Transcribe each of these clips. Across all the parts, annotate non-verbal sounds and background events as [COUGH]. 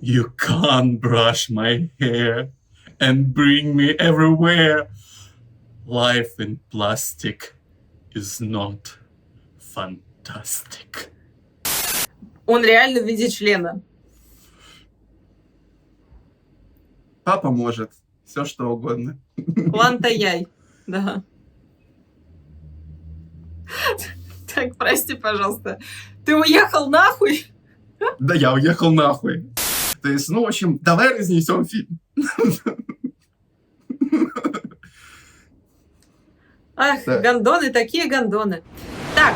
You can't brush my hair and bring me everywhere. Life in plastic is not fantastic. Он реально в виде члена. Папа может. Все что угодно. Лантаяй. Да. Так, прости, пожалуйста. Ты уехал нахуй? Да я уехал нахуй. То есть, ну, в общем, давай разнесем фильм. Ах, Да. гондоны, такие гондоны. Так,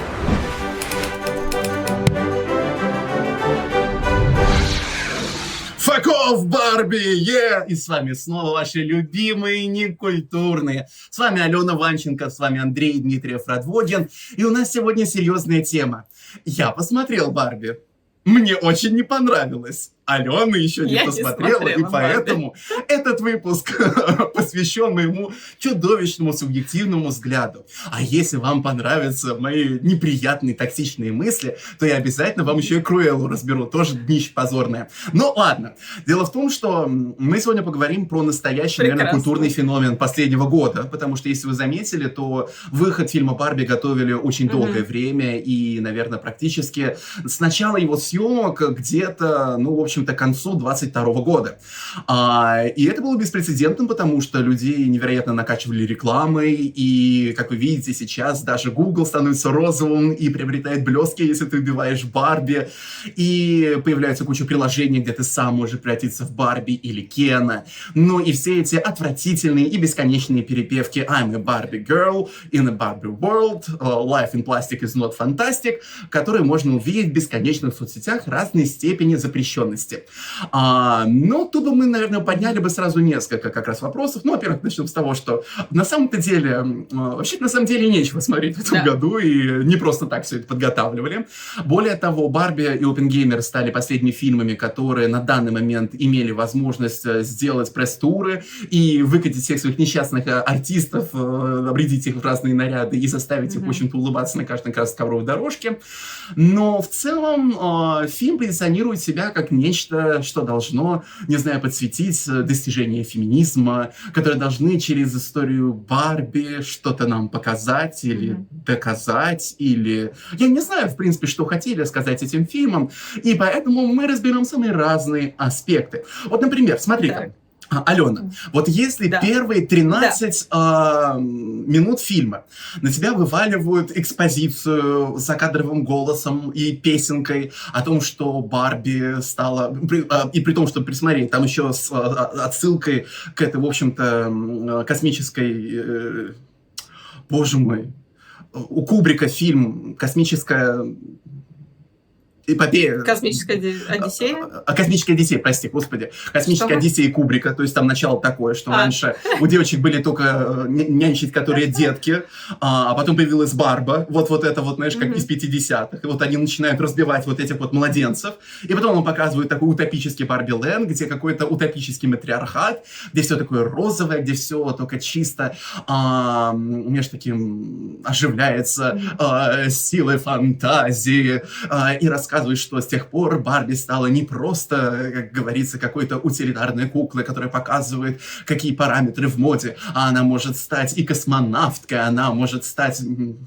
off, Барби! Yeah! И с вами снова ваши любимые некультурные. С вами Алена Ванченко, с вами Андрей Дмитриев Радводин. И у нас сегодня серьезная тема. Я посмотрел Барби. Мне очень не понравилось. Алена еще не Я не посмотрела, и поэтому этот выпуск [LAUGHS] посвящен моему чудовищному субъективному взгляду. А если вам понравятся мои неприятные токсичные мысли, то я обязательно вам еще и Круэллу разберу, тоже днище позорное. Ну ладно, дело в том, что мы сегодня поговорим про настоящий, наверное, культурный феномен последнего года, потому что, если вы заметили, то выход фильма «Барби» готовили очень долгое время, и, наверное, практически с начала его съемок где-то, ну, в общем-то, к концу 22 года. А, и это было беспрецедентным, потому что людей невероятно накачивали рекламой, и, как вы видите, сейчас даже Google становится розовым и приобретает блески, если ты убиваешь Барби, и появляется куча приложений, где ты сам можешь превратиться в Барби или Кена. Ну и все эти отвратительные и бесконечные перепевки I'm a Barbie girl in a Barbie world, uh, life in plastic is not fantastic, которые можно увидеть в бесконечных соцсетях разной степени запрещенности. А, ну, тут бы мы, наверное, подняли бы сразу несколько как раз вопросов. Ну, во-первых, начнем с того, что на самом-то деле, вообще на самом деле нечего смотреть в этом Да. году, и не просто так все это подготавливали. Более того, Барби и Опенгеймер стали последними фильмами, которые на данный момент имели возможность э, сделать пресс-туры и выкатить всех своих несчастных э, артистов, э, обрядить их в разные наряды и заставить их, в общем-то, улыбаться на каждой как раз ковровой дорожке. Но в целом э, фильм позиционирует себя как нечто, что должно, не знаю, подсветить э, достижения феминизма, которые должны через историю Барби что-то нам показать или Мгм. доказать, или... Я не знаю, в принципе, что хотели сказать этим фильмом, и поэтому мы разберем самые разные аспекты. Вот, например, смотри-ка. А, Алена, вот если Да. первые 13 а, минут фильма на тебя вываливают экспозицию с закадровым голосом и песенкой о том, что Барби стала... при- а, и при том, что, присмотри, там еще с а, отсылкой к этой, в общем-то, космической... э, боже мой, у Кубрика фильм «Космическая эпопея». Космическая Оди- Одиссея? А, космическая Одиссея, прости, господи. Космическая Что? Одиссея Кубрика. То есть там начало такое, что А. раньше у девочек были только э, ня- нянчить, которые детки, а, а потом появилась Барба, вот вот это вот, знаешь, как из 50-х. И вот они начинают разбивать вот этих вот младенцев. И потом он показывает такой утопический Барби Лэнд, где какой-то утопический матриархат, где все такое розовое, где все только чисто, а, между таким оживляется а, силой фантазии а, и рассказывает, что с тех пор Барби стала не просто, как говорится, какой-то утилитарной куклой, которая показывает, какие параметры в моде, а она может стать и космонавткой, она может стать,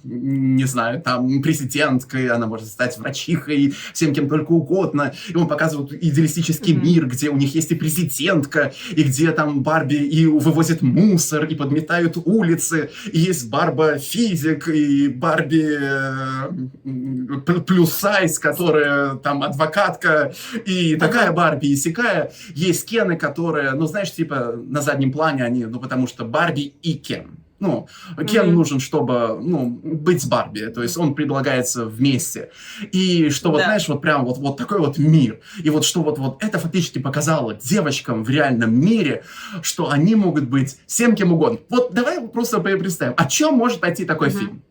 не знаю, там, президенткой, она может стать врачихой, всем кем только угодно. И он показывает идеалистический Мгм. мир, где у них есть и президентка, и где там Барби и вывозит мусор, и подметают улицы, и есть Барба физик, и Барби э, м, пл- плюс сайз, которая там адвокатка, и такая Барби, и сякая. Есть Кены, которые, ну, знаешь, типа на заднем плане они, ну, потому что Барби и Кен. Ну, Кен Мгм. нужен, чтобы, ну, быть с Барби, то есть он предлагается вместе. И что вот, Да. знаешь, вот прям вот, вот такой вот мир. И вот что вот, вот это фактически показало девочкам в реальном мире, что они могут быть всем кем угодно. Вот давай представим, о чем может пойти такой Мгм. фильм.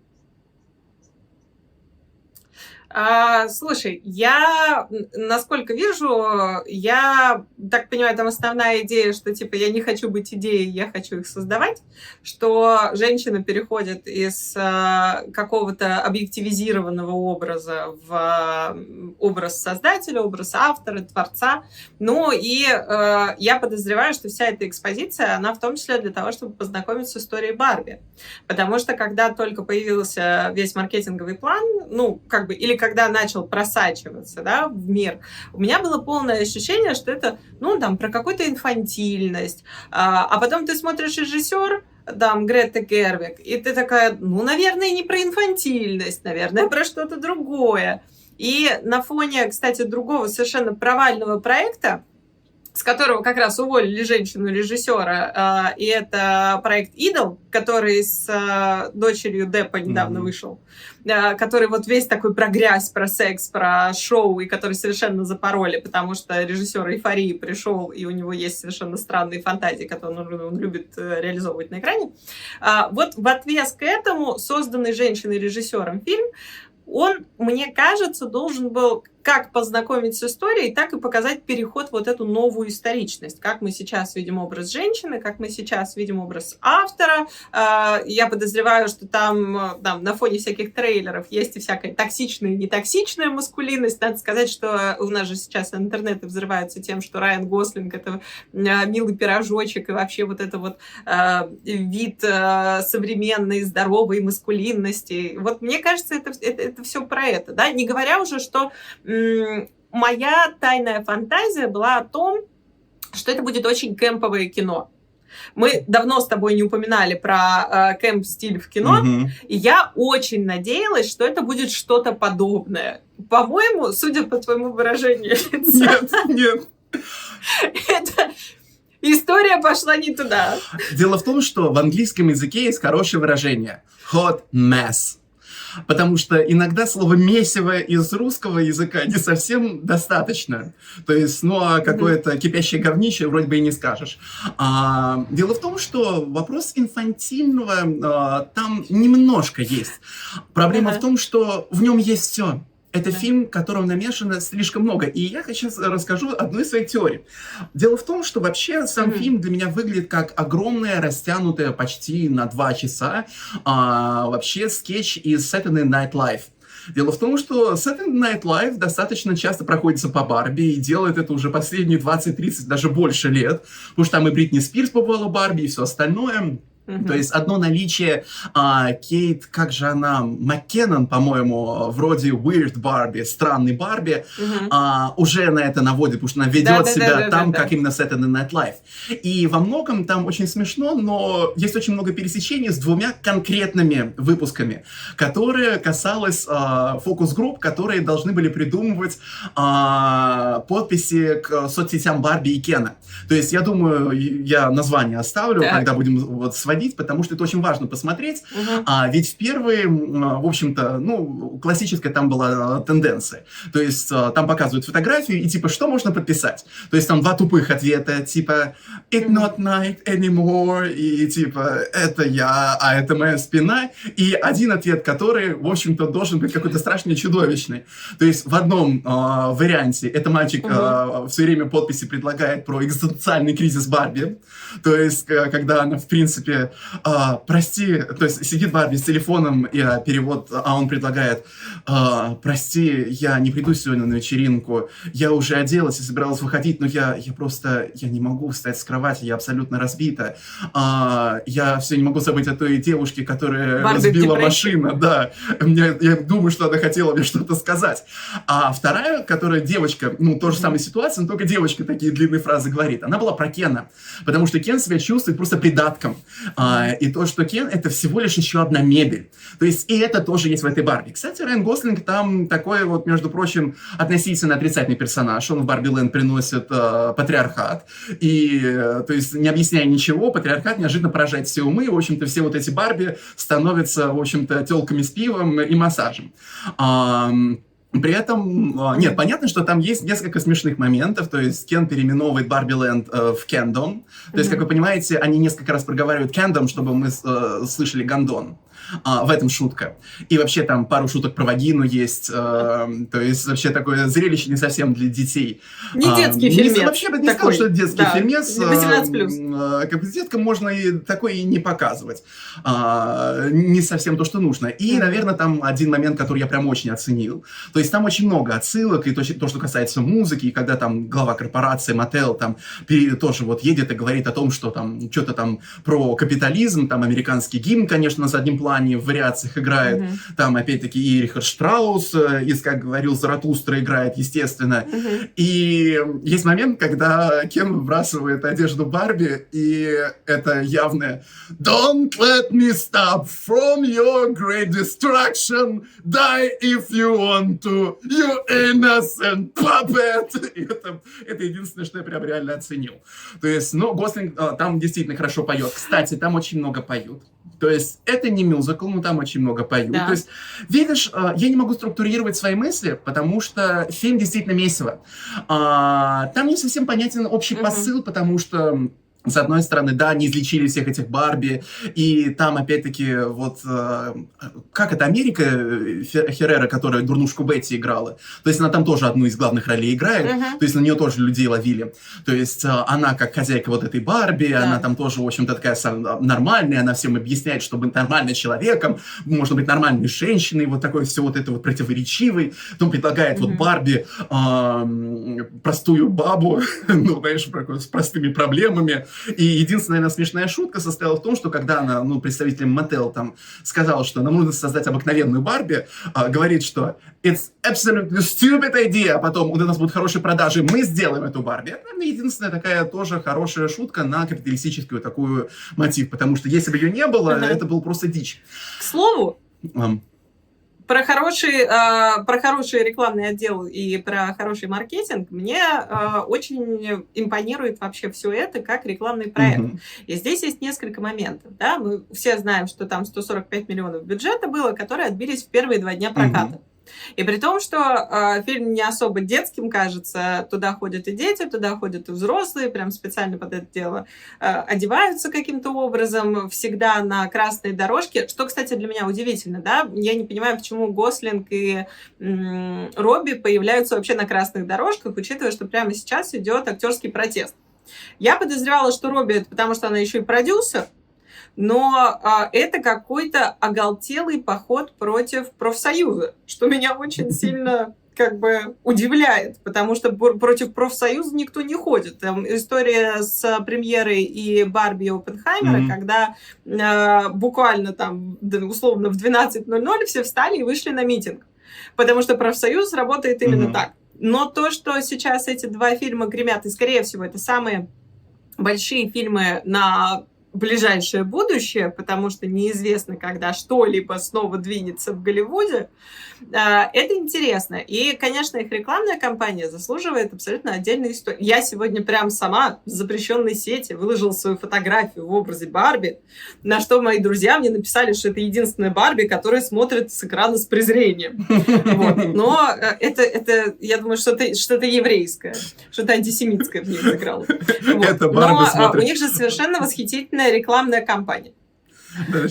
А, слушай, я, насколько вижу, я так понимаю, там основная идея, что типа я не хочу быть идеей, я хочу их создавать, что женщина переходит из а, какого-то объективизированного образа в образ создателя, образ автора, творца. Ну и а, я подозреваю, что вся эта экспозиция, она в том числе для того, чтобы познакомиться с историей Барби. Потому что когда только появился весь маркетинговый план, ну, как бы, или когда начал просачиваться да, в мир, у меня было полное ощущение, что это, ну, там, про какую-то инфантильность. А, а потом ты смотришь режиссер, там, Грета Гервик, и ты такая, ну, наверное, не про инфантильность, наверное, про что-то другое. И на фоне, кстати, другого совершенно провального проекта, с которого как раз уволили женщину-режиссера, а, и это проект «Идол», который с а, дочерью Деппа недавно mm-hmm. вышел, а, который вот весь такой про грязь, про секс, про шоу, и который совершенно запороли, потому что режиссер «Эйфории» пришел, и у него есть совершенно странные фантазии, которые он, он любит э, реализовывать на экране. Вот в ответ к этому созданный женщиной-режиссером фильм он, мне кажется, должен был как познакомить с историей, так и показать переход вот эту новую историчность. Как мы сейчас видим образ женщины, как мы сейчас видим образ автора. А, я подозреваю, что там, там на фоне всяких трейлеров есть и всякая токсичная и нетоксичная маскулинность. Надо сказать, что у нас же сейчас интернеты взрываются тем, что Райан Гослинг — это а, милый пирожочек, и вообще вот это вот э, вид э, современной, здоровой маскулинности. Вот мне кажется, это, это, это все про это. Да? Не говоря уже, что моя тайная фантазия была о том, что это будет очень кемповое кино. Мы давно с тобой не упоминали про э, кэмп-стиль в кино, угу. и я очень надеялась, что это будет что-то подобное. По-моему, судя по твоему выражению [LAUGHS] лица... Нет, нет. Это история пошла не туда. Дело в том, что в английском языке есть хорошее выражение hot mess. Потому что иногда слово «месиво» из русского языка не совсем достаточно. То есть, ну, а какое-то кипящее говнище вроде бы и не скажешь. А, дело в том, что вопрос инфантильного а, там немножко есть. Проблема в том, что в нем есть все. Это фильм, в котором намешано слишком много. И я сейчас расскажу одну из своих теорий. Дело в том, что вообще сам mm-hmm. фильм для меня выглядит как огромная, растянутая почти на два часа а, вообще скетч из Saturday Night Live. Дело в том, что Saturday Night Live достаточно часто проходится по Барби и делает это уже последние 20-30, даже больше лет. Потому что там и Бритни Спирс побывала Барби и все остальное. Mm-hmm. То есть одно наличие а, Кейт, как же она, Маккеннон, по-моему, вроде Weird Барби, странный Барби, mm-hmm. а, уже на это наводит, потому что она ведет да, себя да, да, там, да, как да. именно Saturday Night Live. И во многом там очень смешно, но есть очень много пересечений с двумя конкретными выпусками, которые касалось а, фокус-групп, которые должны были придумывать а, подписи к соцсетям Барби и Кена. То есть я думаю, я название оставлю, так. когда будем вот с сводить, потому что это очень важно посмотреть. Угу. А, ведь в первые, в общем-то, ну, классическая там была тенденция. То есть а, там показывают фотографию и типа, что можно подписать? То есть там два тупых ответа, типа «It's not night anymore», и типа «Это я, а это моя спина», и один ответ, который, в общем-то, должен быть какой-то страшный чудовищный. То есть в одном э, варианте это мальчик угу. э, все время подписи предлагает про экзистенциальный кризис Барби, то есть когда она, в принципе, а, прости, то есть сидит Барби с телефоном, и а, перевод, а он предлагает, а, прости, я не приду сегодня на вечеринку, я уже оделась и собиралась выходить, но я, я просто, я не могу встать с кровати, я абсолютно разбита, а, я все не могу забыть о той девушке, которая Барби разбила машину, да, мне, я думаю, что она хотела мне что-то сказать. А вторая, которая девочка, ну, тоже самая ситуация, но только девочка такие длинные фразы говорит, она была про Кена, потому что Кен себя чувствует просто придатком. А, и то, что Кен это всего лишь еще одна мебель. То есть и это тоже есть в этой Барби. Кстати, Райан Гослинг там такой вот, между прочим, относительно отрицательный персонаж. Он в Барби Лэнд приносит э, патриархат. И, э, то есть, не объясняя ничего, патриархат неожиданно поражает все умы. В общем-то, все вот эти Барби становятся, в общем-то, телками с пивом и массажем. При этом, а, нет, понятно, что там есть несколько смешных моментов, то есть Кен переименовывает Барби Ленд э, в Кендом, то есть, как вы понимаете, они несколько раз проговаривают Кендом, чтобы мы э, слышали Гандон. А, в этом шутка. И вообще там пару шуток про вагину есть. Э, то есть вообще такое зрелище не совсем для детей. Не а, детский не, фильмец. Вообще бы не такой. сказал, что это детский да. фильмец. 18+. Э, как бы с деткам можно и такое и не показывать. А, не совсем то, что нужно. И, наверное, там один момент, который я прям очень оценил. То есть там очень много отсылок, и то, то что касается музыки, и когда там глава корпорации Мотел там тоже вот едет и говорит о том, что там что-то там про капитализм, там американский гимн, конечно, на заднем плане в вариациях играет. Mm-hmm. Там опять-таки и Рихард Штраус, э, из, как говорил Заратустра, играет, естественно. Mm-hmm. И есть момент, когда Кен выбрасывает одежду Барби, и это явное «Don't let me stop from your great destruction. Die if you want to. You innocent puppet!» [LAUGHS] это, это единственное, что я прям реально оценил. То есть, ну, Гослинг а, там действительно хорошо поет. Кстати, там очень много поют. То есть это не мюзикл, но там очень много поют. Да. То есть, видишь, а, я не могу структурировать свои мысли, потому что фильм действительно месиво. А, там не совсем понятен общий посыл, потому что с одной стороны, да, не излечили всех этих Барби, и там, опять-таки, вот, э, как это, Америка э, Херрера, которая дурнушку Бетти играла, то есть она там тоже одну из главных ролей играет, uh-huh. то есть на нее тоже людей ловили, то есть э, она как хозяйка вот этой Барби, да. она там тоже, в общем-то, такая нормальная, она всем объясняет, что быть нормальным человеком, можно быть нормальной женщиной, вот такой все вот это вот противоречивый, потом предлагает uh-huh. вот Барби э, простую бабу, [LAUGHS] ну, знаешь, с простыми проблемами, и единственная, наверное, смешная шутка состояла в том, что когда она, ну, представитель Мотел там сказала, что нам нужно создать обыкновенную Барби, э, говорит, что it's absolutely stupid idea, а потом у нас будут хорошие продажи, мы сделаем эту Барби. Это, наверное, единственная такая тоже хорошая шутка на капиталистическую такую мотив, потому что если бы ее не было, это был просто дичь. К слову, um, про хороший, э, про хороший рекламный отдел и про хороший маркетинг мне э, очень импонирует вообще все это как рекламный проект. Mm-hmm. И здесь есть несколько моментов. Да? Мы все знаем, что там 145 миллионов бюджета было, которые отбились в первые два дня проката. Mm-hmm. И при том, что э, фильм не особо детским кажется, туда ходят и дети, туда ходят и взрослые, прям специально под это дело э, одеваются каким-то образом, всегда на красной дорожке, что, кстати, для меня удивительно, да, я не понимаю, почему Гослинг и м, Робби появляются вообще на красных дорожках, учитывая, что прямо сейчас идет актерский протест. Я подозревала, что Робби это потому, что она еще и продюсер, но а, это какой-то оголтелый поход против профсоюза, что меня очень [LAUGHS] сильно как бы удивляет, потому что против профсоюза никто не ходит. Там история с премьерой и Барби и Оппенхаймера, mm-hmm. когда э, буквально там условно в 12.00 все встали и вышли на митинг, потому что профсоюз работает именно mm-hmm. так. Но то, что сейчас эти два фильма гремят, и скорее всего это самые большие фильмы на ближайшее будущее, потому что неизвестно, когда что-либо снова двинется в Голливуде, а, это интересно. И, конечно, их рекламная кампания заслуживает абсолютно отдельной истории. Я сегодня прям сама в запрещенной сети выложила свою фотографию в образе Барби, на что мои друзья мне написали, что это единственная Барби, которая смотрит с экрана с презрением. Но э, это, это, я думаю, что-то что еврейское, что-то антисемитское в ней сыграло. Но а, у них же совершенно восхитительная рекламная кампания.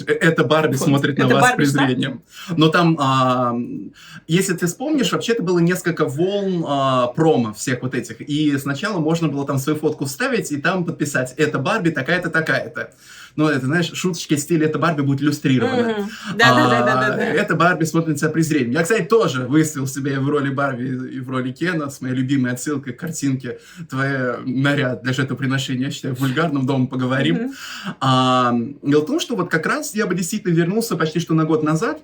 Это Барби вот. смотрит на это вас Барби, с презрением. Что? Но там, а, если ты вспомнишь, вообще-то было несколько волн а, промо всех вот этих. И сначала можно было там свою фотку вставить и там подписать «Это Барби такая-то, такая-то» ну, это, знаешь, шуточки стиля «это Барби» будет иллюстрировано. Да-да-да. Это Барби смотрит на себя презрением. Я, кстати, тоже выставил себя в роли Барби и в роли Кена с моей любимой отсылкой к картинке «Твоя наряд для жертвоприношения». Я считаю, вульгарным домом поговорим. А, дело в том, что вот как раз я бы действительно вернулся почти что на год назад,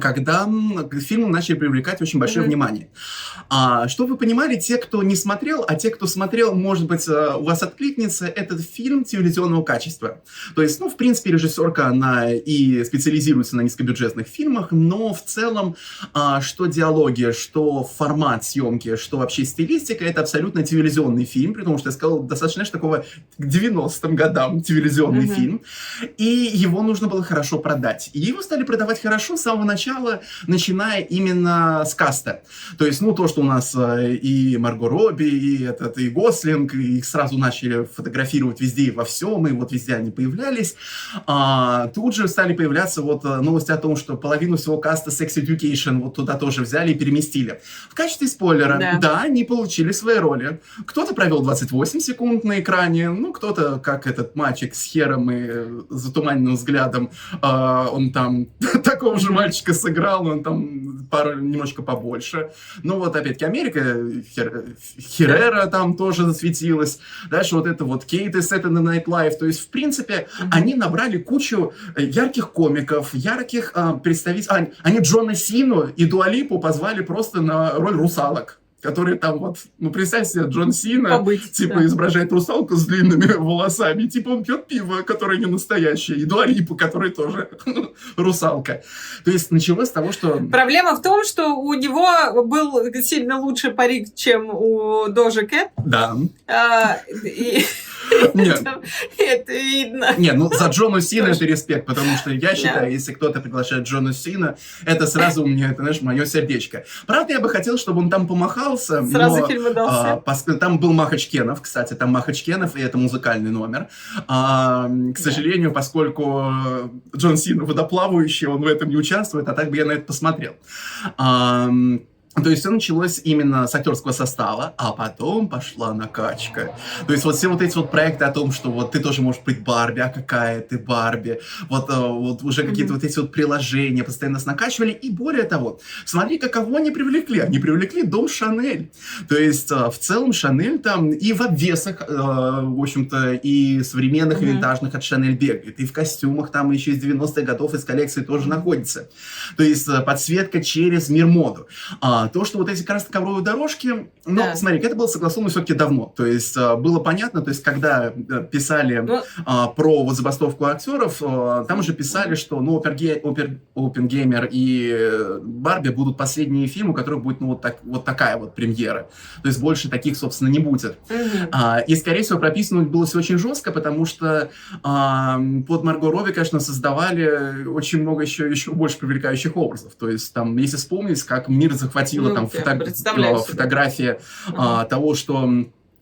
когда к фильму начали привлекать очень большое mm-hmm. внимание. А, что вы понимали, те, кто не смотрел, а те, кто смотрел, может быть, э, у вас откликнется этот фильм телевизионного качества. То есть, ну, в принципе, режиссерка, она и специализируется на низкобюджетных фильмах, но в целом, а, что диалоги, что формат съемки, что вообще стилистика, это абсолютно телевизионный фильм, при том, что я сказал, достаточно, знаешь, такого к 90-м годам телевизионный mm-hmm. фильм, и его нужно было хорошо продать. И его стали продавать хорошо с самого начала начала, начиная именно с каста. То есть, ну, то, что у нас э, и Марго Робби, и этот, и Гослинг, и их сразу начали фотографировать везде и во всем, и вот везде они появлялись. А, тут же стали появляться вот э, новости о том, что половину всего каста Sex Education вот туда тоже взяли и переместили. В качестве спойлера, да, да они получили свои роли. Кто-то провел 28 секунд на экране, ну, кто-то, как этот мальчик с хером и э, затуманенным взглядом, э, он там [LAUGHS] такого же мальчика сыграл, он там пару немножко побольше. Ну, вот опять-таки Америка, Хер, Херера там тоже засветилась. Дальше вот это вот Кейт из Saturday Night Live. То есть, в принципе, mm-hmm. они набрали кучу э, ярких комиков, ярких э, представителей. А, они Джона Сину и Дуалипу позвали просто на роль русалок который там вот, ну, представь себе, Джон Сина, Побыть, типа, да. изображает русалку с длинными [LAUGHS] волосами, типа, он пьет пиво, которое не настоящее, и Дуалипа, который тоже [LAUGHS] русалка. То есть началось с того, что... Проблема в том, что у него был сильно лучше парик, чем у Дожи Кэт. Да. А, и... Нет. Это видно. Не, ну за Джону Сина это респект, потому что я считаю, если кто-то приглашает Джона Сина, это сразу у меня, это, знаешь, мое сердечко. Правда, я бы хотел, чтобы он там помахался. Сразу но, фильм удался. А, там был Махачкенов, кстати, там Махачкенов, и это музыкальный номер. А, к сожалению, поскольку Джон Сина водоплавающий, он в этом не участвует, а так бы я на это посмотрел. А, то есть все началось именно с актерского состава, а потом пошла накачка. То есть вот все вот эти вот проекты о том, что вот ты тоже можешь быть Барби, а какая ты Барби, вот, э, вот уже какие-то mm-hmm. вот эти вот приложения постоянно нас накачивали. И более того, смотри, каково они привлекли. Они привлекли дом Шанель. То есть э, в целом Шанель там и в обвесах, э, в общем-то, и современных, mm-hmm. и винтажных от Шанель бегает. И в костюмах там еще из 90-х годов из коллекции тоже находится. То есть подсветка через мир моду. А, то, что вот эти ковровые дорожки, ну, да. смотри, это было согласовано все-таки давно. То есть а, было понятно, то есть когда э, писали ну, а, про вот забастовку актеров, а, там уже писали, что, ну, Опенгеймер и Барби будут последние фильмы, у которых будет, ну, вот, так, вот такая вот премьера. То есть больше таких, собственно, не будет. Угу. А, и, скорее всего, прописано было все очень жестко, потому что а, под Марго Робби, конечно, создавали очень много еще, еще больше привлекающих образов. То есть там, если вспомнить, как мир захватил выходила ну, там фото... фотография а, того, что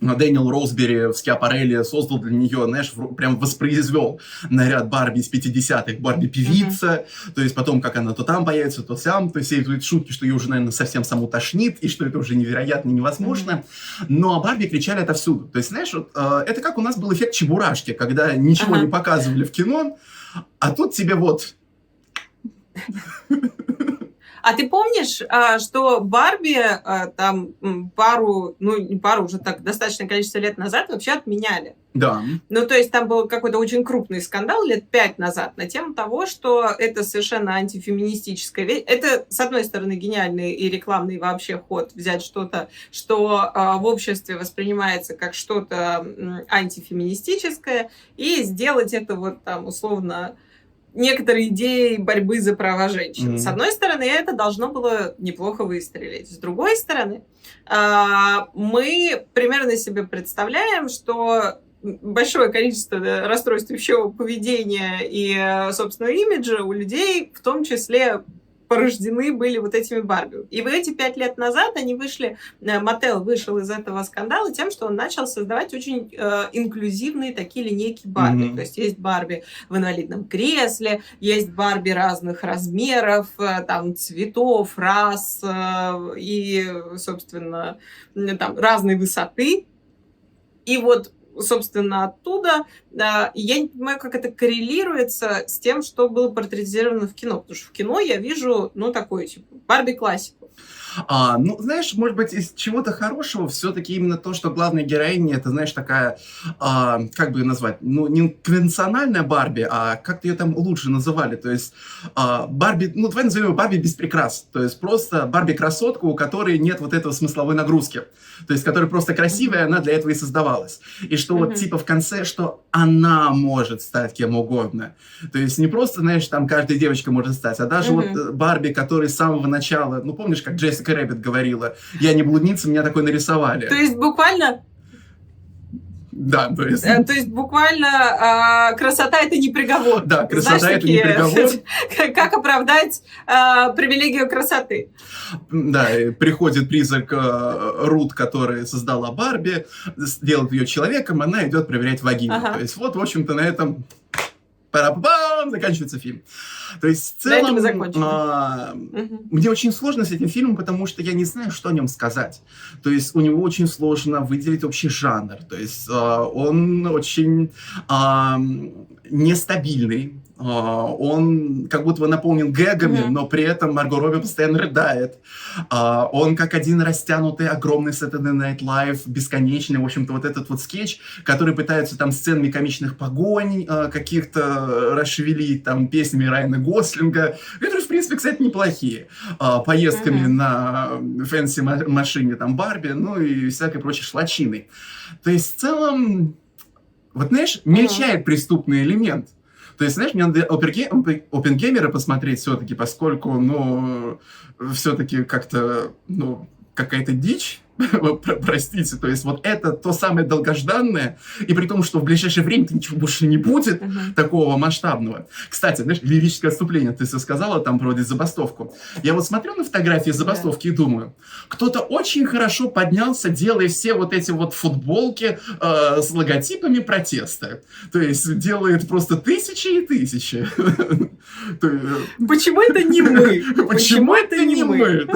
Дэниел Роузбери в Скиапарелле создал для нее, знаешь, прям воспроизвел наряд Барби из 50-х, Барби-певица, uh-huh. то есть потом, как она то там появится, то сям, то есть эти шутки, что ее уже, наверное, совсем саму тошнит, и что это уже невероятно невозможно, uh-huh. но о Барби кричали отовсюду. То есть, знаешь, вот, э, это как у нас был эффект Чебурашки, когда ничего uh-huh. не показывали в кино, а тут тебе вот [LAUGHS] а ты помнишь, а, что Барби а, там пару, ну не пару, уже так достаточное количество лет назад вообще отменяли? Да. Ну, то есть там был какой-то очень крупный скандал лет пять назад на тему того, что это совершенно антифеминистическая вещь. Это, с одной стороны, гениальный и рекламный вообще ход взять что-то, что э, в обществе воспринимается как что-то антифеминистическое, и сделать это вот там условно некоторые идеи борьбы за права женщин. Mm-hmm. С одной стороны, это должно было неплохо выстрелить. С другой стороны, а, мы примерно себе представляем, что большое количество расстройств пищевого поведения и собственного имиджа у людей, в том числе порождены были вот этими Барби. И в эти пять лет назад они вышли, э, Мотел вышел из этого скандала тем, что он начал создавать очень э, инклюзивные такие линейки Барби. Mm-hmm. То есть есть Барби в инвалидном кресле, есть Барби разных размеров, э, там цветов, рас э, и, собственно, там разной высоты. И вот собственно, оттуда. Я не понимаю, как это коррелируется с тем, что было портретизировано в кино. Потому что в кино я вижу, ну, такой, типа, Барби-классику. А, ну, знаешь, может быть, из чего-то хорошего все-таки именно то, что главная героиня, это, знаешь, такая, а, как бы ее назвать, ну, не конвенциональная Барби, а как-то ее там лучше называли, то есть а, Барби, ну, давай назовем ее Барби без прикрас, то есть просто Барби-красотка, у которой нет вот этого смысловой нагрузки, то есть которая просто красивая, она для этого и создавалась. И что вот типа в конце, что она может стать кем угодно. То есть не просто, знаешь, там каждая девочка может стать, а даже вот э, Барби, который с самого начала, ну, помнишь, как Джесси Джессика Рэббит говорила, я не блудница, меня такой нарисовали. То есть буквально Да, то есть... Э, То есть буквально э, красота это не приговор. Да, красота Знаешь, это не такие, [LAUGHS] приговор. Как оправдать э, привилегию красоты? Да, приходит призрак э, Рут, которая создала Барби, делает ее человеком, она идет проверять вагину. Ага. То есть вот, в общем-то, на этом пара заканчивается фильм. То есть в целом а, Мгм. мне очень сложно с этим фильмом, потому что я не знаю, что о нем сказать. То есть у него очень сложно выделить общий жанр. То есть а, он очень а, нестабильный. А, он как будто бы наполнен гэгами, Мгм. но при этом Марго Робби постоянно рыдает. А, он как один растянутый, огромный Saturday Night Live, бесконечный, в общем-то, вот этот вот скетч, который пытается там сценами комичных погонь а, каких-то расшевелить, там, песнями Райана Гослинга, которые, в принципе, кстати, неплохие. Поездками Мгм. на fancy ма- машине, там, Барби, ну и всякой прочей шлачиной. То есть, в целом, вот, знаешь, мельчает преступный элемент. То есть, знаешь, мне надо Опенге- Опен- Опенгеймера посмотреть все-таки, поскольку, ну, все-таки как-то, ну, какая-то дичь, [LAUGHS] простите, то есть вот это то самое долгожданное, и при том, что в ближайшее время ничего больше не будет, Мгм. такого масштабного. Кстати, знаешь, лирическое отступление, ты сказала там проводить забастовку. Я вот смотрю на фотографии забастовки и думаю, кто-то очень хорошо поднялся, делая все вот эти вот футболки э, с логотипами протеста. То есть делает просто тысячи и тысячи. [LAUGHS] Есть, Почему это не мы? [LAUGHS] Почему это не мы?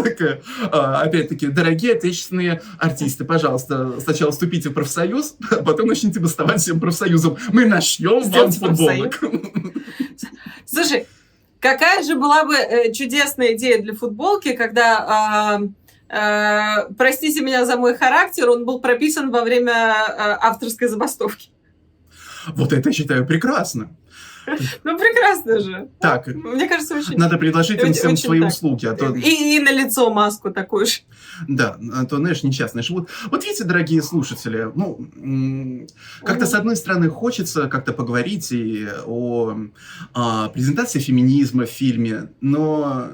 А, Опять-таки, дорогие отечественные артисты, пожалуйста, сначала вступите в профсоюз, а [LAUGHS] потом начните бастовать всем профсоюзом. Мы вам Сделайте футболок. [LAUGHS] Слушай, какая же была бы э, чудесная идея для футболки, когда, а, а, простите меня за мой характер, он был прописан во время а, авторской забастовки. Вот это я считаю прекрасно. [LAUGHS] Ну, прекрасно же. Так, Мне кажется, очень... надо предложить им всем свои услуги, а то, И, на лицо маску такую же. да, а то, знаешь, несчастные живут. Вот видите, дорогие слушатели, ну, как-то с одной стороны хочется как-то поговорить и о а, презентации феминизма в фильме, но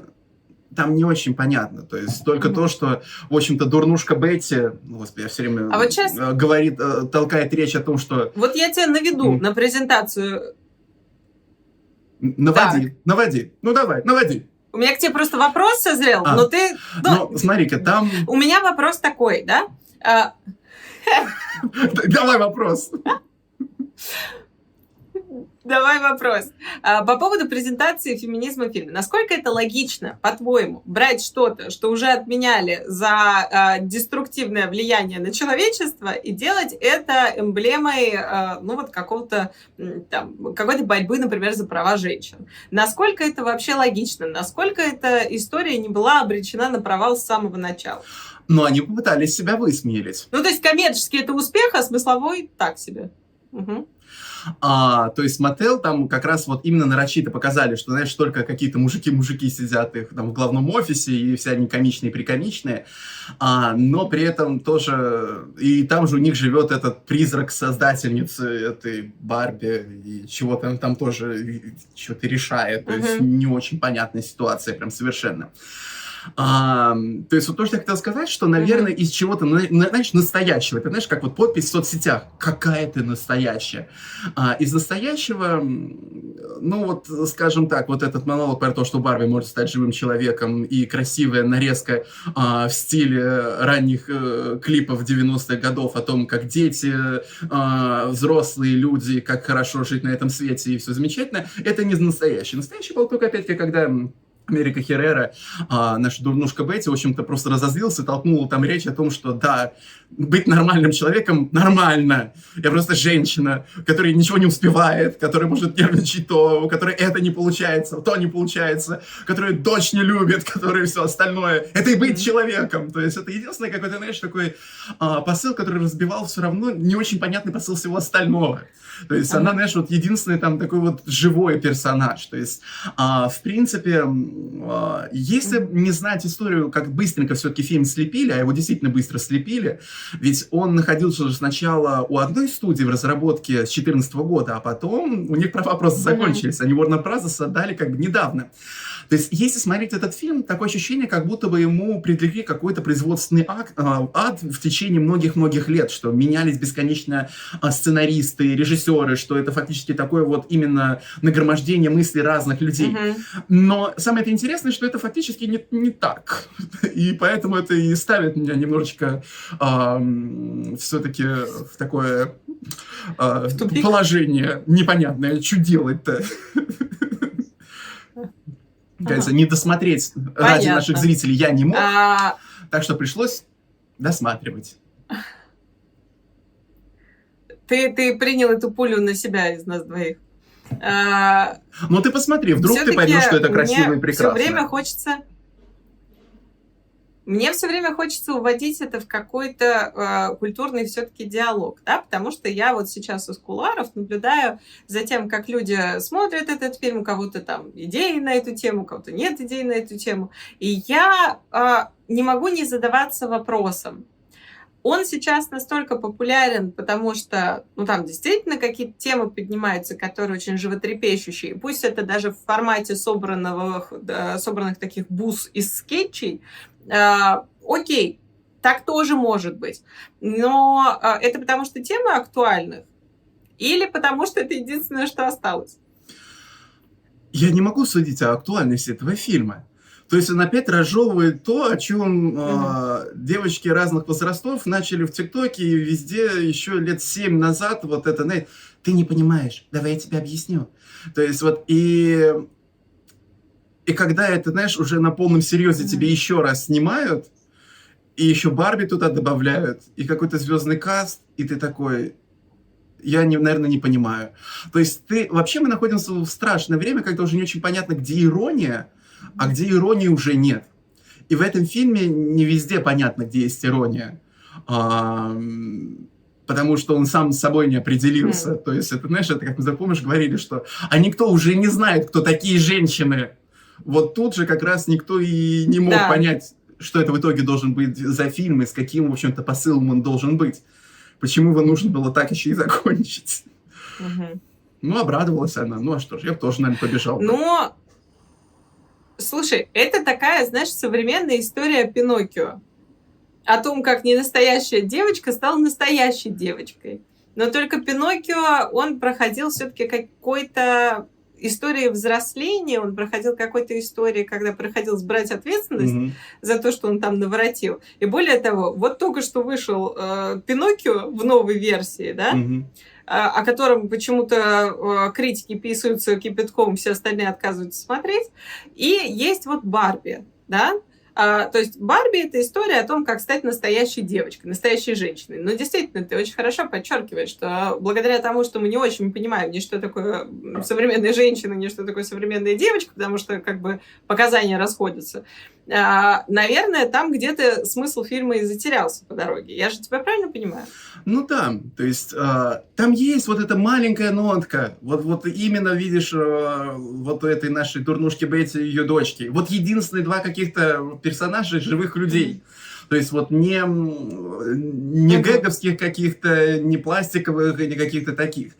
там не очень понятно. То есть только Мгм. то, что, в общем-то, дурнушка Бетти, ну, господи, я все время А вот щас- э, говорит, э, толкает речь о том, что Вот я тебя наведу Мгм. на презентацию. Наводи, наводи, ну давай, наводи. У меня к тебе просто вопрос созрел, А. но ты... ну, Но смотри-ка, там... У меня вопрос такой, да? А, [LAUGHS] Давай вопрос. [LAUGHS] Давай вопрос. А, По поводу презентации феминизма в фильме. Насколько это логично, по-твоему, брать что-то, что уже отменяли за а, деструктивное влияние на человечество, и делать это эмблемой, а, ну вот какого-то там какой-то борьбы, например, за права женщин? Насколько это вообще логично? Насколько эта история не была обречена на провал с самого начала? Но они попытались себя высмеять. Ну, то есть коммерчески это успех, а смысловой так себе. Мгм. А, то есть Мотел там как раз вот именно нарочито показали, что, знаешь, только какие-то мужики-мужики сидят их там в главном офисе, и все они комичные прикомичные, а, но при этом тоже, и там же у них живет этот призрак создательницы этой Барби, и чего-то он там тоже что-то решает, то есть Мгм. не очень понятная ситуация прям совершенно. А, то есть вот то, что я хотел сказать, что, наверное, из чего-то, на- на- знаешь, настоящего, это знаешь, как вот подпись в соцсетях, какая ты настоящая. А, из настоящего, ну вот, скажем так, вот этот монолог про то, что Барби может стать живым человеком и красивая нарезка а, в стиле ранних э, клипов 90-х годов о том, как дети, а, взрослые люди, как хорошо жить на этом свете и все замечательно, это не настоящий. Настоящий был только, опять-таки, когда Америка Херрера, а, наша дурнушка Бетти, в общем-то, просто разозлился, толкнула там речь о том, что да, быть нормальным человеком нормально. Я просто женщина, которая ничего не успевает, которая может нервничать то, у которой это не получается, то не получается, которая дочь не любит, [LAUGHS] которая все остальное. Это и быть человеком. То есть это единственный какой-то, знаешь, такой а, посыл, который разбивал все равно не очень понятный посыл всего остального. То есть она, знаешь, вот единственный там такой вот живой персонаж. То есть, а, в принципе, а, если не знать историю, как быстренько все-таки фильм слепили, а его действительно быстро слепили, ведь он находился же сначала у одной студии в разработке с 2014 года, а потом у них права просто закончились. Они Warner Bros. отдали как бы недавно. То есть, если смотреть этот фильм, такое ощущение, как будто бы ему предрекли какой-то производственный ад, ад в течение многих-многих лет, что менялись бесконечно а, сценаристы, режиссеры, что это фактически такое вот именно нагромождение мыслей разных людей. Mm-hmm. Но самое интересное, что это фактически не, не так. [LAUGHS] И поэтому это и ставит меня немножечко э, все-таки в такое э, в положение непонятное. Что делать-то? [LAUGHS] Кажется, не досмотреть ради наших зрителей я не мог. А... Так что пришлось досматривать. Ты, ты принял эту пулю на себя из нас двоих. А... Ну ты посмотри, вдруг ты поймешь, что это красиво и прекрасно. Все время хочется мне все время хочется уводить это в какой-то э, культурный все-таки диалог, да, потому что я вот сейчас из куларов наблюдаю за тем, как люди смотрят этот фильм, у кого-то там идеи на эту тему, у кого-то нет идей на эту тему, и я э, не могу не задаваться вопросом, он сейчас настолько популярен, потому что, ну, там действительно какие-то темы поднимаются, которые очень животрепещущие. Пусть это даже в формате собранного, собранных таких бус из скетчей, окей, так тоже может быть. Но а, это потому, что темы актуальны? Или потому, что это единственное, что осталось? Я не могу судить о актуальности этого фильма. То есть он опять разжевывает то, о чем mm-hmm. э, девочки разных возрастов начали в ТикТоке и везде еще лет семь назад вот это, ты не понимаешь, давай я тебе объясню. То есть вот и и когда это, знаешь, уже на полном серьезе mm-hmm. тебе еще раз снимают, и еще Барби туда добавляют, и какой-то звездный каст, и ты такой, я, не, наверное, не понимаю. То есть ты, вообще мы находимся в страшное время, когда уже не очень понятно, где ирония, а где иронии уже нет. И в этом фильме не везде понятно, где есть ирония. А, потому что он сам с собой не определился. Mm. То есть это, знаешь, это, как мы запомнишь, говорили, что а никто уже не знает, кто такие женщины. Вот тут же как раз никто и не мог да. понять, что это в итоге должен быть за фильм и с каким, в общем-то, посылом он должен быть. Почему его нужно было так еще и закончить. Угу. Ну, обрадовалась она. Ну, а что ж, я бы тоже, наверное, побежал. Но, слушай, это такая, знаешь, современная история Пиноккио. О том, как ненастоящая девочка стала настоящей девочкой. Но только Пиноккио, он проходил все-таки какой-то истории взросления, он проходил какой-то истории, когда приходилось брать ответственность mm-hmm. за то, что он там наворотил. И более того, вот только что вышел э, Пиноккио в новой версии, да, mm-hmm. о котором почему-то э, критики писаются кипятком, все остальные отказываются смотреть. И есть вот Барби, да, а, то есть Барби это история о том, как стать настоящей девочкой, настоящей женщиной. Но действительно, ты очень хорошо подчеркиваешь, что благодаря тому, что мы не очень понимаем ни что такое современная женщина, ни что такое современная девочка, потому что как бы показания расходятся, наверное, там где-то смысл фильма и затерялся по дороге. Я же тебя правильно понимаю? Ну да, то есть э, там есть вот эта маленькая нотка, вот, вот именно видишь э, вот у этой нашей дурнушки Бетти и ее дочки. Вот единственные два каких-то персонажа живых людей. Mm-hmm то есть вот не, не гэговских каких-то, не пластиковых, не каких-то таких.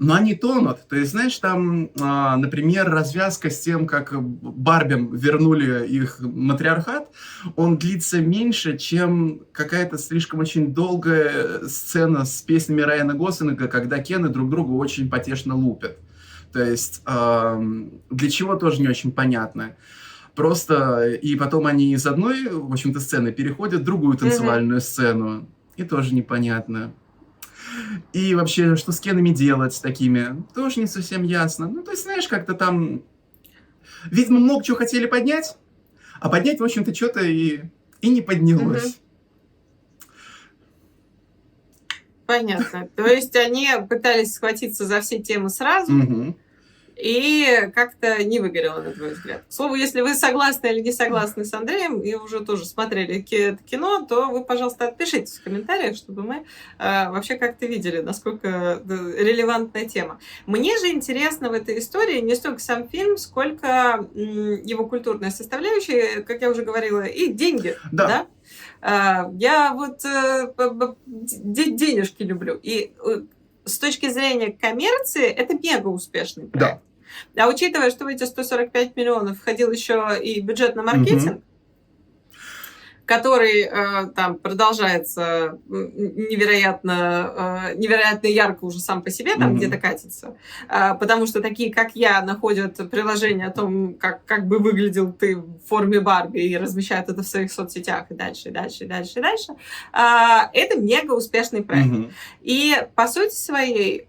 Но они тонут. То есть, знаешь, там, а, например, развязка с тем, как Барбим вернули их матриархат, он длится меньше, чем какая-то слишком очень долгая сцена с песнями Райана Гослинга, когда Кены друг друга очень потешно лупят. То есть для чего тоже не очень понятно. Просто, и потом они из одной, в общем-то, сцены переходят в другую танцевальную mm-hmm. сцену. И тоже непонятно. И вообще, что с кенами делать с такими, тоже не совсем ясно. Ну, то есть, знаешь, как-то там... Видимо, много чего хотели поднять, а поднять, в общем-то, что-то и, и не поднялось. Понятно. То есть они пытались схватиться за все темы сразу, и как-то не выгорело, на твой взгляд. К слову, если вы согласны или не согласны с Андреем и уже тоже смотрели кино, то вы, пожалуйста, отпишитесь в комментариях, чтобы мы э, вообще как-то видели, насколько релевантная тема. Мне же интересно в этой истории не столько сам фильм, сколько его культурная составляющая, как я уже говорила, и деньги. Да. да? А, я вот э, денежки люблю. И э, с точки зрения коммерции это мега успешный проект. Да. А учитывая, что в эти 145 миллионов входил еще и бюджет на маркетинг, который э, там продолжается невероятно, э, невероятно ярко уже сам по себе, там mm-hmm. где-то катится. Э, потому что такие, как я, находят приложение о том, как, как бы выглядел ты в форме Барби и размещают это в своих соцсетях и дальше, и дальше, и дальше, и дальше. Это мега успешный проект. Mm-hmm. И по сути своей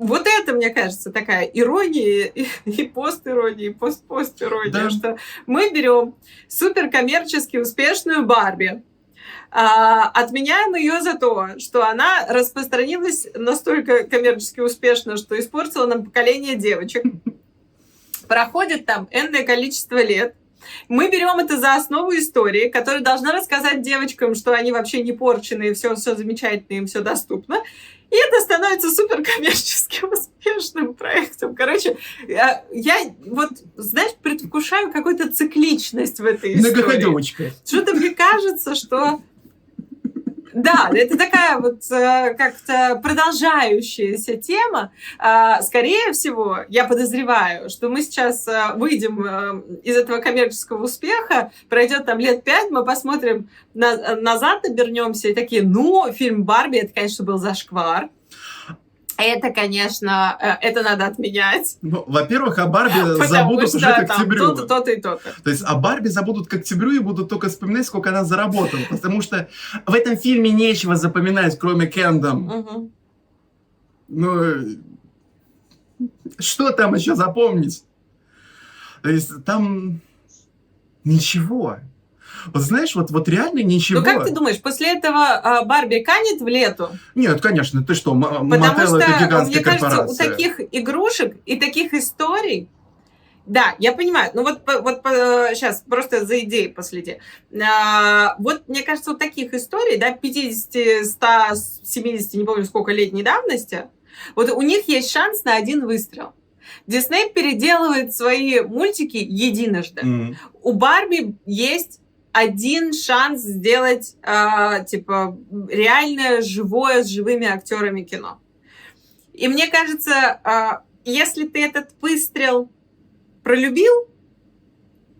вот это, мне кажется, такая ирония и, и пост-ирония, и пост-пост-ирония, да. что мы берем суперкоммерчески успешную Барби, а, отменяем ее за то, что она распространилась настолько коммерчески успешно, что испортила нам поколение девочек. Проходит там энное количество лет, мы берем это за основу истории, которая должна рассказать девочкам, что они вообще не порчены, все, все замечательно, им все доступно. И это становится суперкоммерческим [LAUGHS] успешным проектом. Короче, я, я вот, знаешь, предвкушаю какую-то цикличность в этой истории. Многоходовочка. Что-то мне кажется, что да, это такая вот э, как-то продолжающаяся тема. А, скорее всего, я подозреваю, что мы сейчас э, выйдем э, из этого коммерческого успеха, пройдет там лет пять, мы посмотрим назад, обернемся и такие, ну, фильм «Барби» это, конечно, был зашквар. Это, конечно, э, это надо отменять. Ну, во-первых, о Барби [LAUGHS] забудут что, уже к октябрю. То-то, то-то и то-то. То есть о Барби забудут к октябрю и будут только вспоминать, сколько она заработала. Потому что в этом фильме нечего запоминать, кроме Кендом. Угу. Ну, что там еще запомнить? То есть там ничего. Вот знаешь, вот, вот реально ничего. Ну как ты думаешь, после этого а, Барби канет в лету? Нет, конечно, ты что, Потому что, это гигантская мне корпорация. кажется, у таких игрушек и таких историй да, я понимаю. Ну вот, вот сейчас просто за идеей последи. А, вот мне кажется, вот таких историй, да, 50, 100, 70, не помню сколько летней давности, вот у них есть шанс на один выстрел. Дисней переделывает свои мультики единожды. Mm-hmm. У Барби есть один шанс сделать, э, типа, реальное, живое, с живыми актерами кино. И мне кажется, э, если ты этот выстрел пролюбил,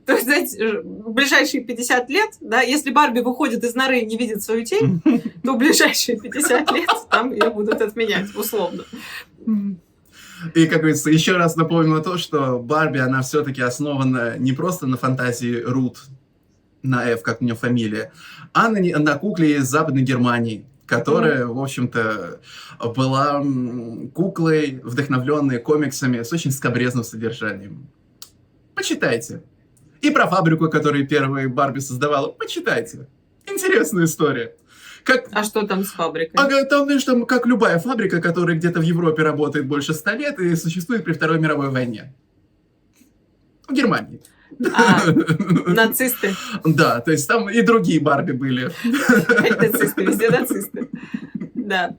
то, знаете, в ближайшие 50 лет, да, если Барби выходит из норы и не видит свою тень, [LAUGHS] то в ближайшие 50 лет там ее будут отменять, условно. И, как говорится, еще раз напомню то, что Барби, она все-таки основана не просто на фантазии Рут, на F, как у нее фамилия, а на, на кукле из Западной Германии, которая, mm-hmm. в общем-то, была куклой, вдохновленной комиксами с очень скобрезным содержанием. Почитайте. И про фабрику, которую первая Барби создавала, почитайте. Интересная история. Как... А что там с фабрикой? А, там, знаешь, там как любая фабрика, которая где-то в Европе работает больше ста лет и существует при Второй мировой войне. В Германии. А, [LAUGHS] нацисты. Да, то есть там и другие Барби были. Нацисты, везде нацисты. Да.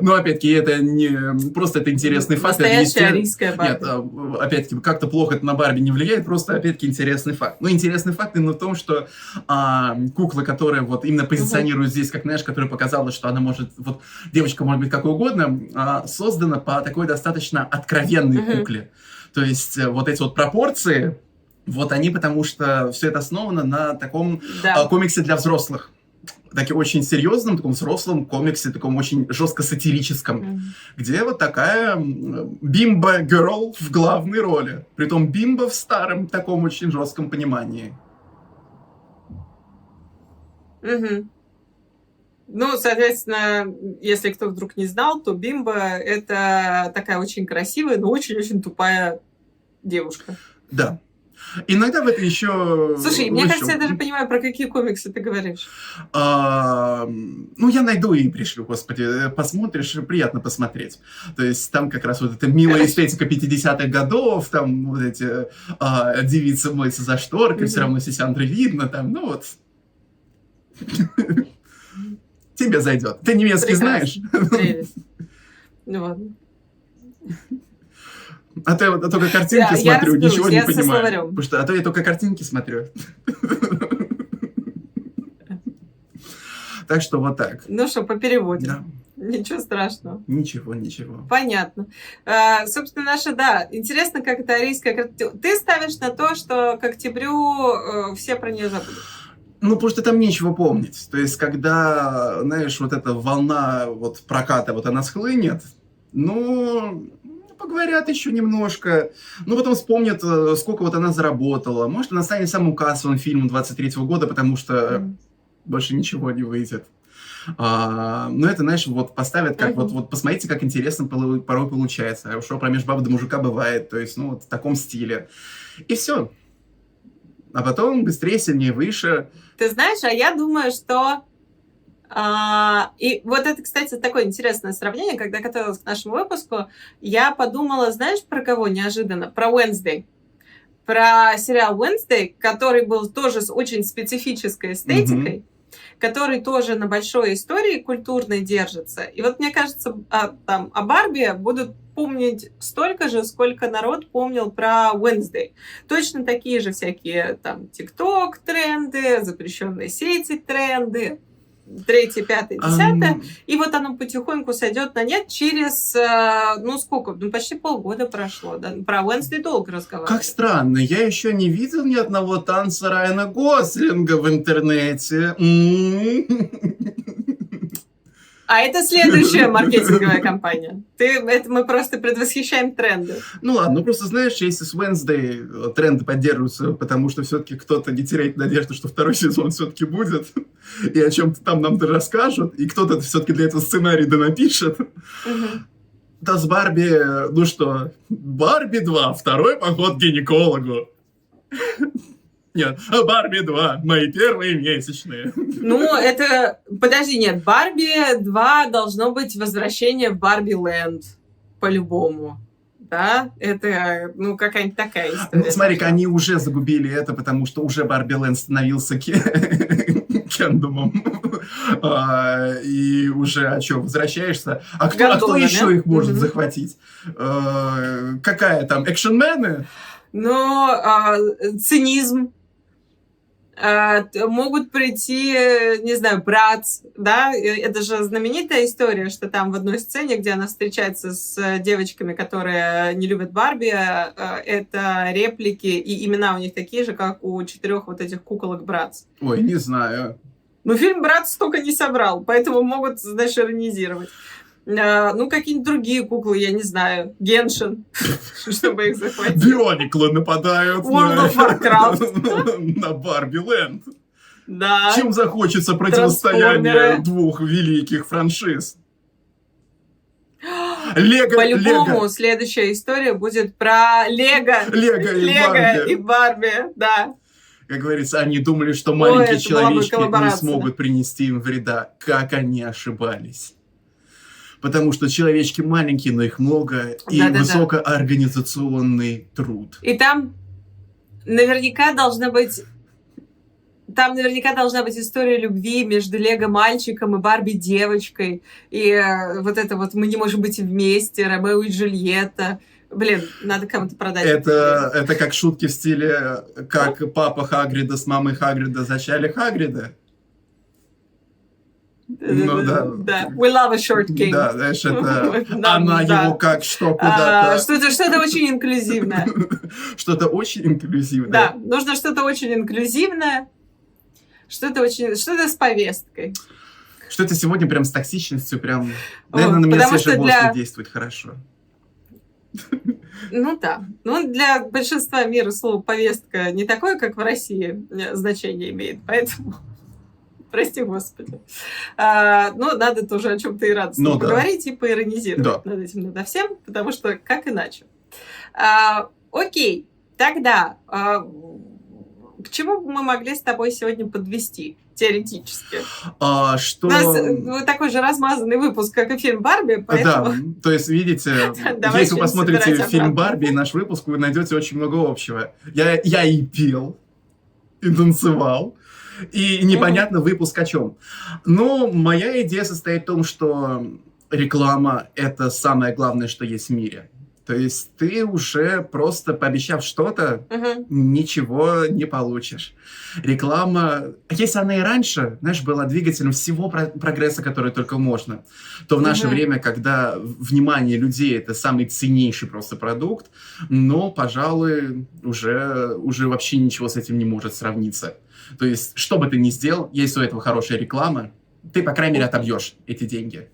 Ну, опять-таки, это не просто это интересный факт. Настоящая арийская Барби. Нет, а, опять-таки, как-то плохо это на Барби не влияет, просто, опять-таки, интересный факт. Ну, интересный факт именно в том, что а, кукла, которая вот именно позиционирует угу. здесь, как, знаешь, которая показала, что она может, вот, девочка может быть какой угодно, а, создана по такой достаточно откровенной угу. кукле. То есть, э, вот эти вот пропорции, вот они, потому что все это основано на таком да. э, комиксе для взрослых. Таким очень серьезном, таком взрослом комиксе, таком очень жестко сатирическом, mm-hmm. где вот такая бимба girl в главной роли. Притом бимба в старом таком очень жестком понимании. Угу. Ну, соответственно, если кто вдруг не знал, то Бимба — это такая очень красивая, но очень-очень тупая девушка. Да. Иногда в это еще... Слушай, мне кажется, я даже понимаю, про какие комиксы ты говоришь. А, ну, я найду и пришлю, господи. Посмотришь, приятно посмотреть. То есть там как раз вот эта милая эстетика 50-х годов, там вот эти а, девицы моются за шторкой, все равно сисяндры видно, там, ну вот. Тебе зайдет. Ты немецкий знаешь? Ну ладно. А то я только картинки смотрю, я ничего не понимаю. Потому что, а то я только картинки смотрю. Так что вот так. Ну что, по переводу. Да. Ничего страшного. Ничего, ничего. Понятно. А, собственно, наша, да, интересно, как это арийская... Ты ставишь на то, что к октябрю э, все про нее забудут. Ну, потому что там нечего помнить. То есть, когда, знаешь, вот эта волна вот проката, вот она схлынет, ну, поговорят еще немножко, ну, потом вспомнят, э, сколько вот она заработала. Может, она станет самым кассовым фильмом 23 года, потому что mm. больше ничего не выйдет. А, но это, знаешь, вот поставят как, mm-hmm. вот, вот посмотрите, как интересно порой получается. Что про межбаба до мужика бывает, то есть, ну, вот в таком стиле. И все. А потом быстрее, сильнее, выше. Ты знаешь, а я думаю, что... А, и вот это, кстати, такое интересное сравнение, когда готовилась к нашему выпуску, я подумала, знаешь, про кого неожиданно? Про Wednesday. Про сериал Wednesday, который был тоже с очень специфической эстетикой. Mm-hmm который тоже на большой истории культурной держится. И вот мне кажется, а, там, о Барби будут помнить столько же, сколько народ помнил про Wednesday. Точно такие же всякие там TikTok тренды, запрещенные сети тренды, третье, пятое, десятое. Um... И вот оно потихоньку сойдет на нет через, э, ну сколько, ну почти полгода прошло. Да? Про Уэнсли долго разговаривали. Как странно, я еще не видел ни одного танца Райана Гослинга в интернете. А это следующая [LAUGHS] маркетинговая кампания. Ты, это мы просто предвосхищаем тренды. Ну ладно, ну просто знаешь, если с Wednesday тренды поддерживаются, потому что все-таки кто-то не теряет надежду, что второй сезон все-таки будет, [LAUGHS] и о чем-то там нам расскажут, и кто-то все-таки для этого сценарий да напишет. Угу. Да с Барби, ну что, Барби 2, второй поход к гинекологу. Нет, Барби 2, мои первые месячные. Ну, это... Подожди, нет, Барби 2 должно быть возвращение в Барби Ленд. По-любому. Да, это, ну, какая-нибудь такая история. Ну, смотри-ка, они уже загубили это, потому что уже Барби Ленд становился [LAUGHS] кендумом. а, и уже, а что, возвращаешься? А кто, а кто еще их может захватить? А, какая там, экшенмены? Ну, а, цинизм а, могут прийти, не знаю, брат, да, это же знаменитая история, что там в одной сцене, где она встречается с девочками, которые не любят Барби, а, это реплики и имена у них такие же, как у четырех вот этих куколок Братс. Ой, не знаю. Ну, фильм «Брат» столько не собрал, поэтому могут, знаешь, иронизировать. А, ну, какие-нибудь другие куклы, я не знаю. Геншин, [LAUGHS] чтобы их захватить. Биониклы нападают World of Warcraft. [LAUGHS] на Барби Ленд. Да. Чем захочется противостояние двух великих франшиз? Лего, По-любому Лего. следующая история будет про Лего. Лего и Лего Барби. и Барби, да. Как говорится, они думали, что маленькие Ой, человечки не смогут принести им вреда. Как они ошибались потому что человечки маленькие, но их много, и да, да, высокоорганизационный труд. И там наверняка должна быть там наверняка должна быть история любви между Лего мальчиком и Барби девочкой. И э, вот это вот мы не можем быть вместе, Ромео и Джульетта. Блин, надо кому-то продать. Это, это как шутки в стиле, как папа Хагрида с мамой Хагрида зачали Хагрида. Ну да. Да. We love a short king. Да, знаешь, это [LAUGHS] она его как что куда-то. А, что-то что очень инклюзивное. [LAUGHS] Что-то очень инклюзивное. Да, нужно что-то очень инклюзивное, что-то очень, что-то с повесткой. Что-то сегодня прям с токсичностью, прям, наверное, на меня свежий воздух действует хорошо. Ну да. Ну, для большинства мира слово повестка не такое, как в России э, значение имеет, поэтому [LAUGHS] Прости, Господи. А, ну, надо тоже о чем-то и радостно ну, поговорить да. и поиронизировать да. над этим, надо всем, потому что как иначе. А, окей, тогда а, к чему мы могли с тобой сегодня подвести? теоретически. А, что... У нас ну, такой же размазанный выпуск, как и фильм Барби, поэтому... Да, то есть, видите, [LAUGHS] если вы посмотрите фильм Барби и наш выпуск, вы найдете очень много общего. Я, я и пел, и танцевал, и непонятно выпуск о чем. Но моя идея состоит в том, что реклама — это самое главное, что есть в мире. То есть ты уже просто пообещав что-то, Мгм. ничего не получишь. Реклама, если она и раньше, знаешь, была двигателем всего про- прогресса, который только можно, то в наше Мгм. время, когда внимание людей это самый ценнейший просто продукт, но, пожалуй, уже, уже вообще ничего с этим не может сравниться. То есть, что бы ты ни сделал, если у этого хорошая реклама, ты, по крайней мере, отобьешь эти деньги.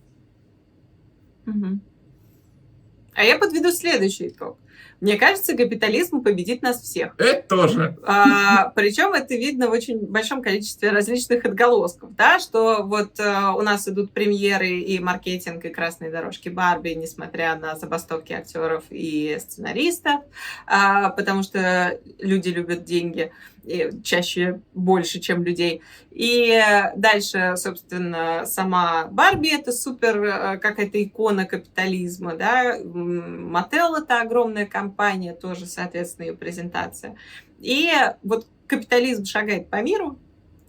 А я подведу следующий итог. Мне кажется, капитализм победит нас всех. Это тоже. А, причем это видно в очень большом количестве различных отголосков, да, что вот а, у нас идут премьеры и маркетинг, и красные дорожки Барби, несмотря на забастовки актеров и сценаристов, а, потому что люди любят деньги и чаще больше, чем людей. И дальше, собственно, сама Барби это супер э, какая-то икона капитализма, да, Мотел это огромная компания, тоже, соответственно, ее презентация. И вот капитализм шагает по миру,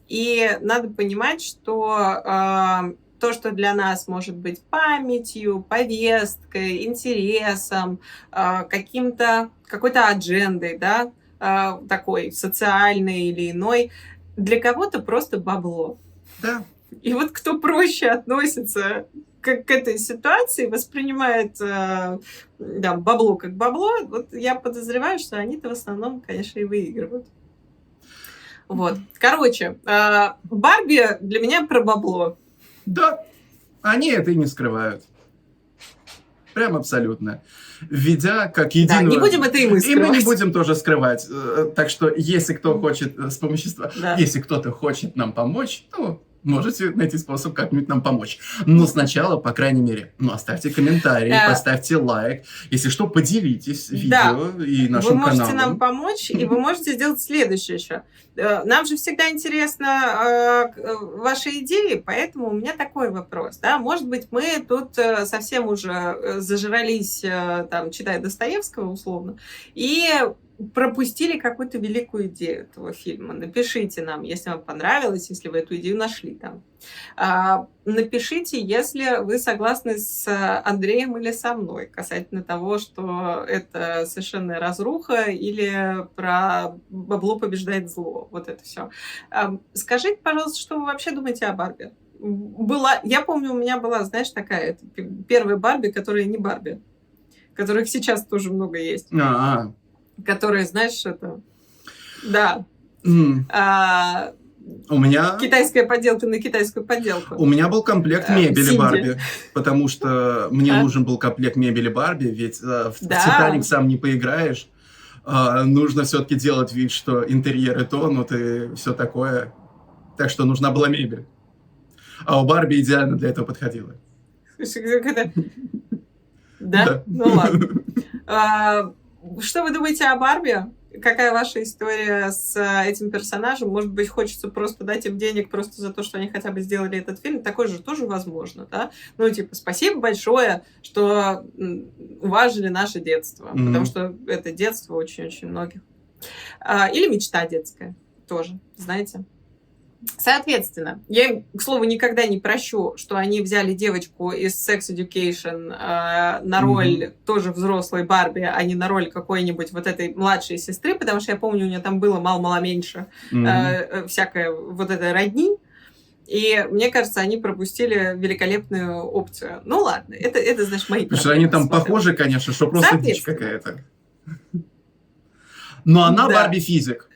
и надо понимать, что э, то, что для нас может быть памятью, повесткой, интересом, э, каким-то какой-то аджендой, да, такой социальной или иной, для кого-то просто бабло. Да. И вот кто проще относится к, к этой ситуации, воспринимает э, да, бабло как бабло, вот я подозреваю, что они-то в основном, конечно, и выигрывают. Вот. Короче, э, Барби для меня про бабло. Да, они это и не скрывают. Прям абсолютно. Введя как Да, единую... не будем это и мы И мы не скрывать. будем тоже скрывать. Э, Так что, если кто хочет э, с помощью... Да. Если кто-то хочет нам помочь, то можете найти способ как-нибудь нам помочь. Но сначала, по крайней мере, ну, оставьте комментарий, Да. поставьте лайк. Если что, поделитесь Да. видео и Вы нашим можете каналом. нам помочь, и вы можете сделать следующее еще. Э, Нам же всегда интересно э, э, ваши идеи, поэтому у меня такой вопрос. Да? Может быть, мы тут совсем уже зажрались, там, читая Достоевского условно, и пропустили какую-то великую идею этого фильма. Напишите нам, если вам понравилось, если вы эту идею нашли там. А, Напишите, если вы согласны с Андреем или со мной касательно того, что это совершенная разруха или про бабло побеждает зло. Вот это все. Скажите, пожалуйста, что вы вообще думаете о Барби? Была, я помню, у меня была, знаешь, такая первая Барби, которая не Барби, которых сейчас тоже много есть, А, которые, знаешь, это, да, а. М, а, У меня... китайская подделка на китайскую подделку. У меня был комплект Э, мебели Синди. Барби, потому что мне А? нужен был комплект мебели Барби, ведь э, в Да. Титаник сам не поиграешь. А, нужно все-таки делать вид, что интерьеры тонут и все такое. Так что нужна была мебель. А у Барби идеально для этого подходила. Слушай, как это- [LAUGHS] Да? Да. Ну ладно. [LAUGHS] Что вы думаете о Барби? Какая ваша история с а, этим персонажем? Может быть, хочется просто дать им денег просто за то, что они хотя бы сделали этот фильм? Такое же тоже возможно, да? Ну, типа, спасибо большое, что уважили наше детство, Мгм. потому что это детство очень-очень многих. А, Или мечта детская тоже, знаете? Соответственно, я им, к слову, никогда не прощу, что они взяли девочку из Sex Education э, на роль тоже взрослой Барби, а не на роль какой-нибудь вот этой младшей сестры, потому что я помню, у нее там было мало-мало меньше М. э, э, всякое вот этой родни. И мне кажется, они пропустили великолепную опцию. Ну ладно, это, это значит, мои Потому что они там проблемы. похожи, конечно, что просто дичь какая-то. Но она Да. Барби физик.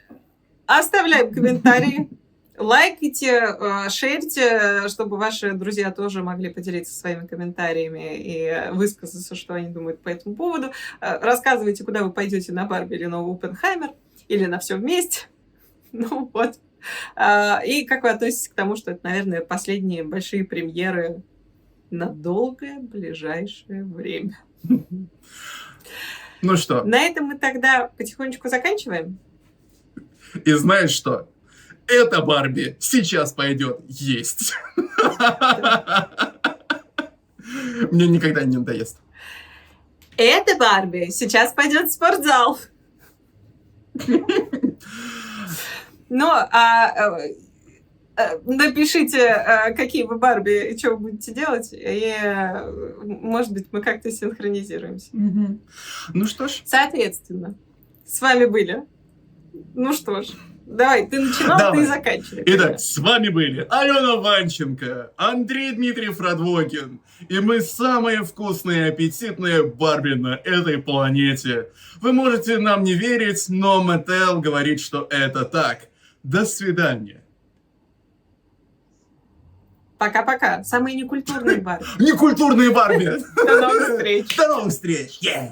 Оставляем комментарии. Лайкайте, э, шерьте, чтобы ваши друзья тоже могли поделиться своими комментариями и высказаться, что они думают по этому поводу. Э, Рассказывайте, куда вы пойдете на Барби или на Опенхаймер, или на все вместе. [LAUGHS] Ну вот. А, И как вы относитесь к тому, что это, наверное, последние большие премьеры на долгое ближайшее время. Ну что, На этом мы тогда потихонечку заканчиваем. и знаешь что? Эта Барби сейчас пойдет есть. Мне никогда не надоест. Это Барби сейчас пойдет в спортзал. Ну, а, э, Э, напишите, э, какие вы Барби и что вы будете делать, и, может быть, мы как-то синхронизируемся. Ну что ж, Соответственно, с вами были. Ну что ж, давай, ты начинал, Давай. ты заканчивай. Итак, с вами были Алена Ванченко, Андрей Дмитриев Радвокин, и мы самые вкусные и аппетитные Барби на этой планете. Вы можете нам не верить, но Мэтtel говорит, что это так. До свидания. Пока-пока. Самые некультурные [LAUGHS] Барби. Некультурные Барби! До новых встреч. До новых встреч! Yeah!